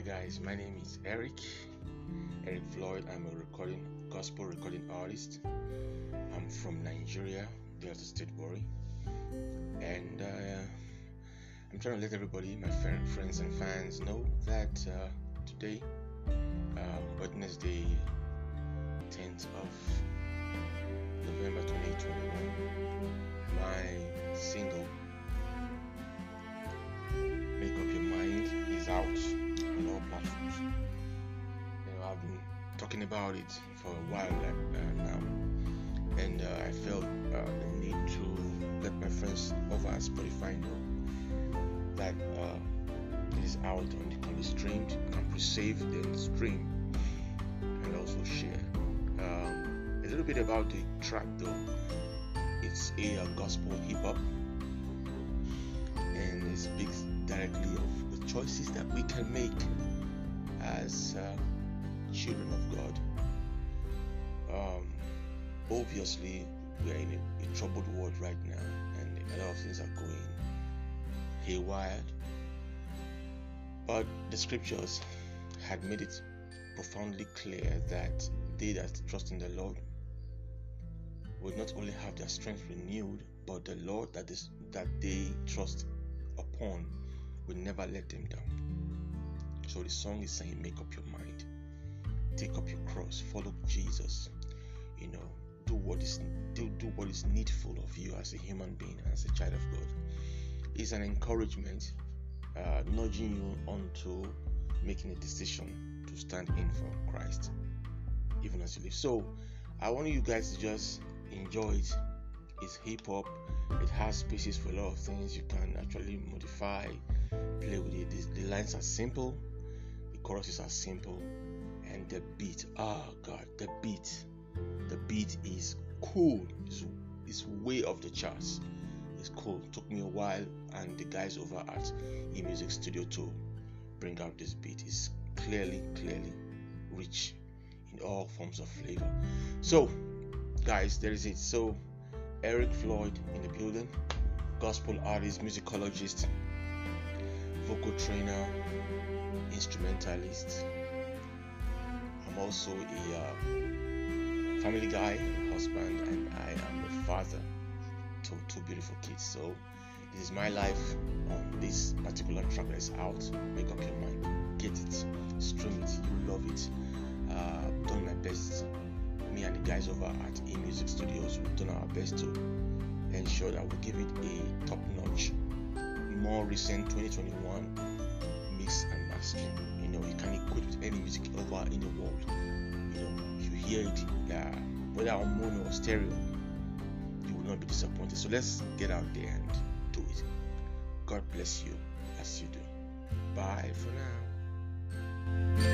guys. My name is Erryck. Erryck Floyd. I'm a recording gospel recording artist. I'm from Nigeria, Delta State, Warri, and uh, I'm trying to let everybody, my friends and fans, know that uh, today, uh, Wednesday, 10th of November 2021, my single talking about it for a while uh, now, and uh, I felt uh, the need to let my friends over at Spotify know that uh, it is out and the can be streamed, can be saved, then stream, and also share. Um, a little bit about the track though. It's a, a gospel hip hop, and it speaks directly of the choices that we can make as uh, children of God. Um, obviously, we are in a, a, troubled world right now, and a lot of things are going haywire. But the scriptures had made it profoundly clear that they that trust in the Lord will not only have their strength renewed, but the Lord that is that they trust upon will never let them down. So the song is saying, Make up your mind, take up your cross, follow Jesus. You know, do what is do, do what is needful of you as a human being, as a child of God. It's an encouragement, uh, nudging you onto making a decision to stand in for Christ, even as you live. So I want you guys to just enjoy it. It's hip hop. It has spaces for a lot of things you can actually modify play with it. The, the lines are simple, the choruses are simple, and the beat, oh God, the beat, the beat is cool. It's, it's way off the charts. It's cool. It took me a while, and the guys over at E Music Studio to bring out this beat. It's clearly, clearly rich in all forms of flavor. So, guys, there is it. So, Erryck Floyd in the building, gospel artist, musicologist, vocal trainer, instrumentalist. I'm also a uh, family guy, husband, and I am a father to two beautiful kids. So this is my life on this particular track that's out. Make up your mind, get it, stream it. You love it. Uh, done my best. Me and the guys over at E Music Studios, we've done our best to ensure that we give it a top-notch more recent 2021 mix and over in the world. You know, if you hear it, uh, whether on mono or stereo, you will not be disappointed. So let's get out there and do it. God bless you as you do. Bye for now.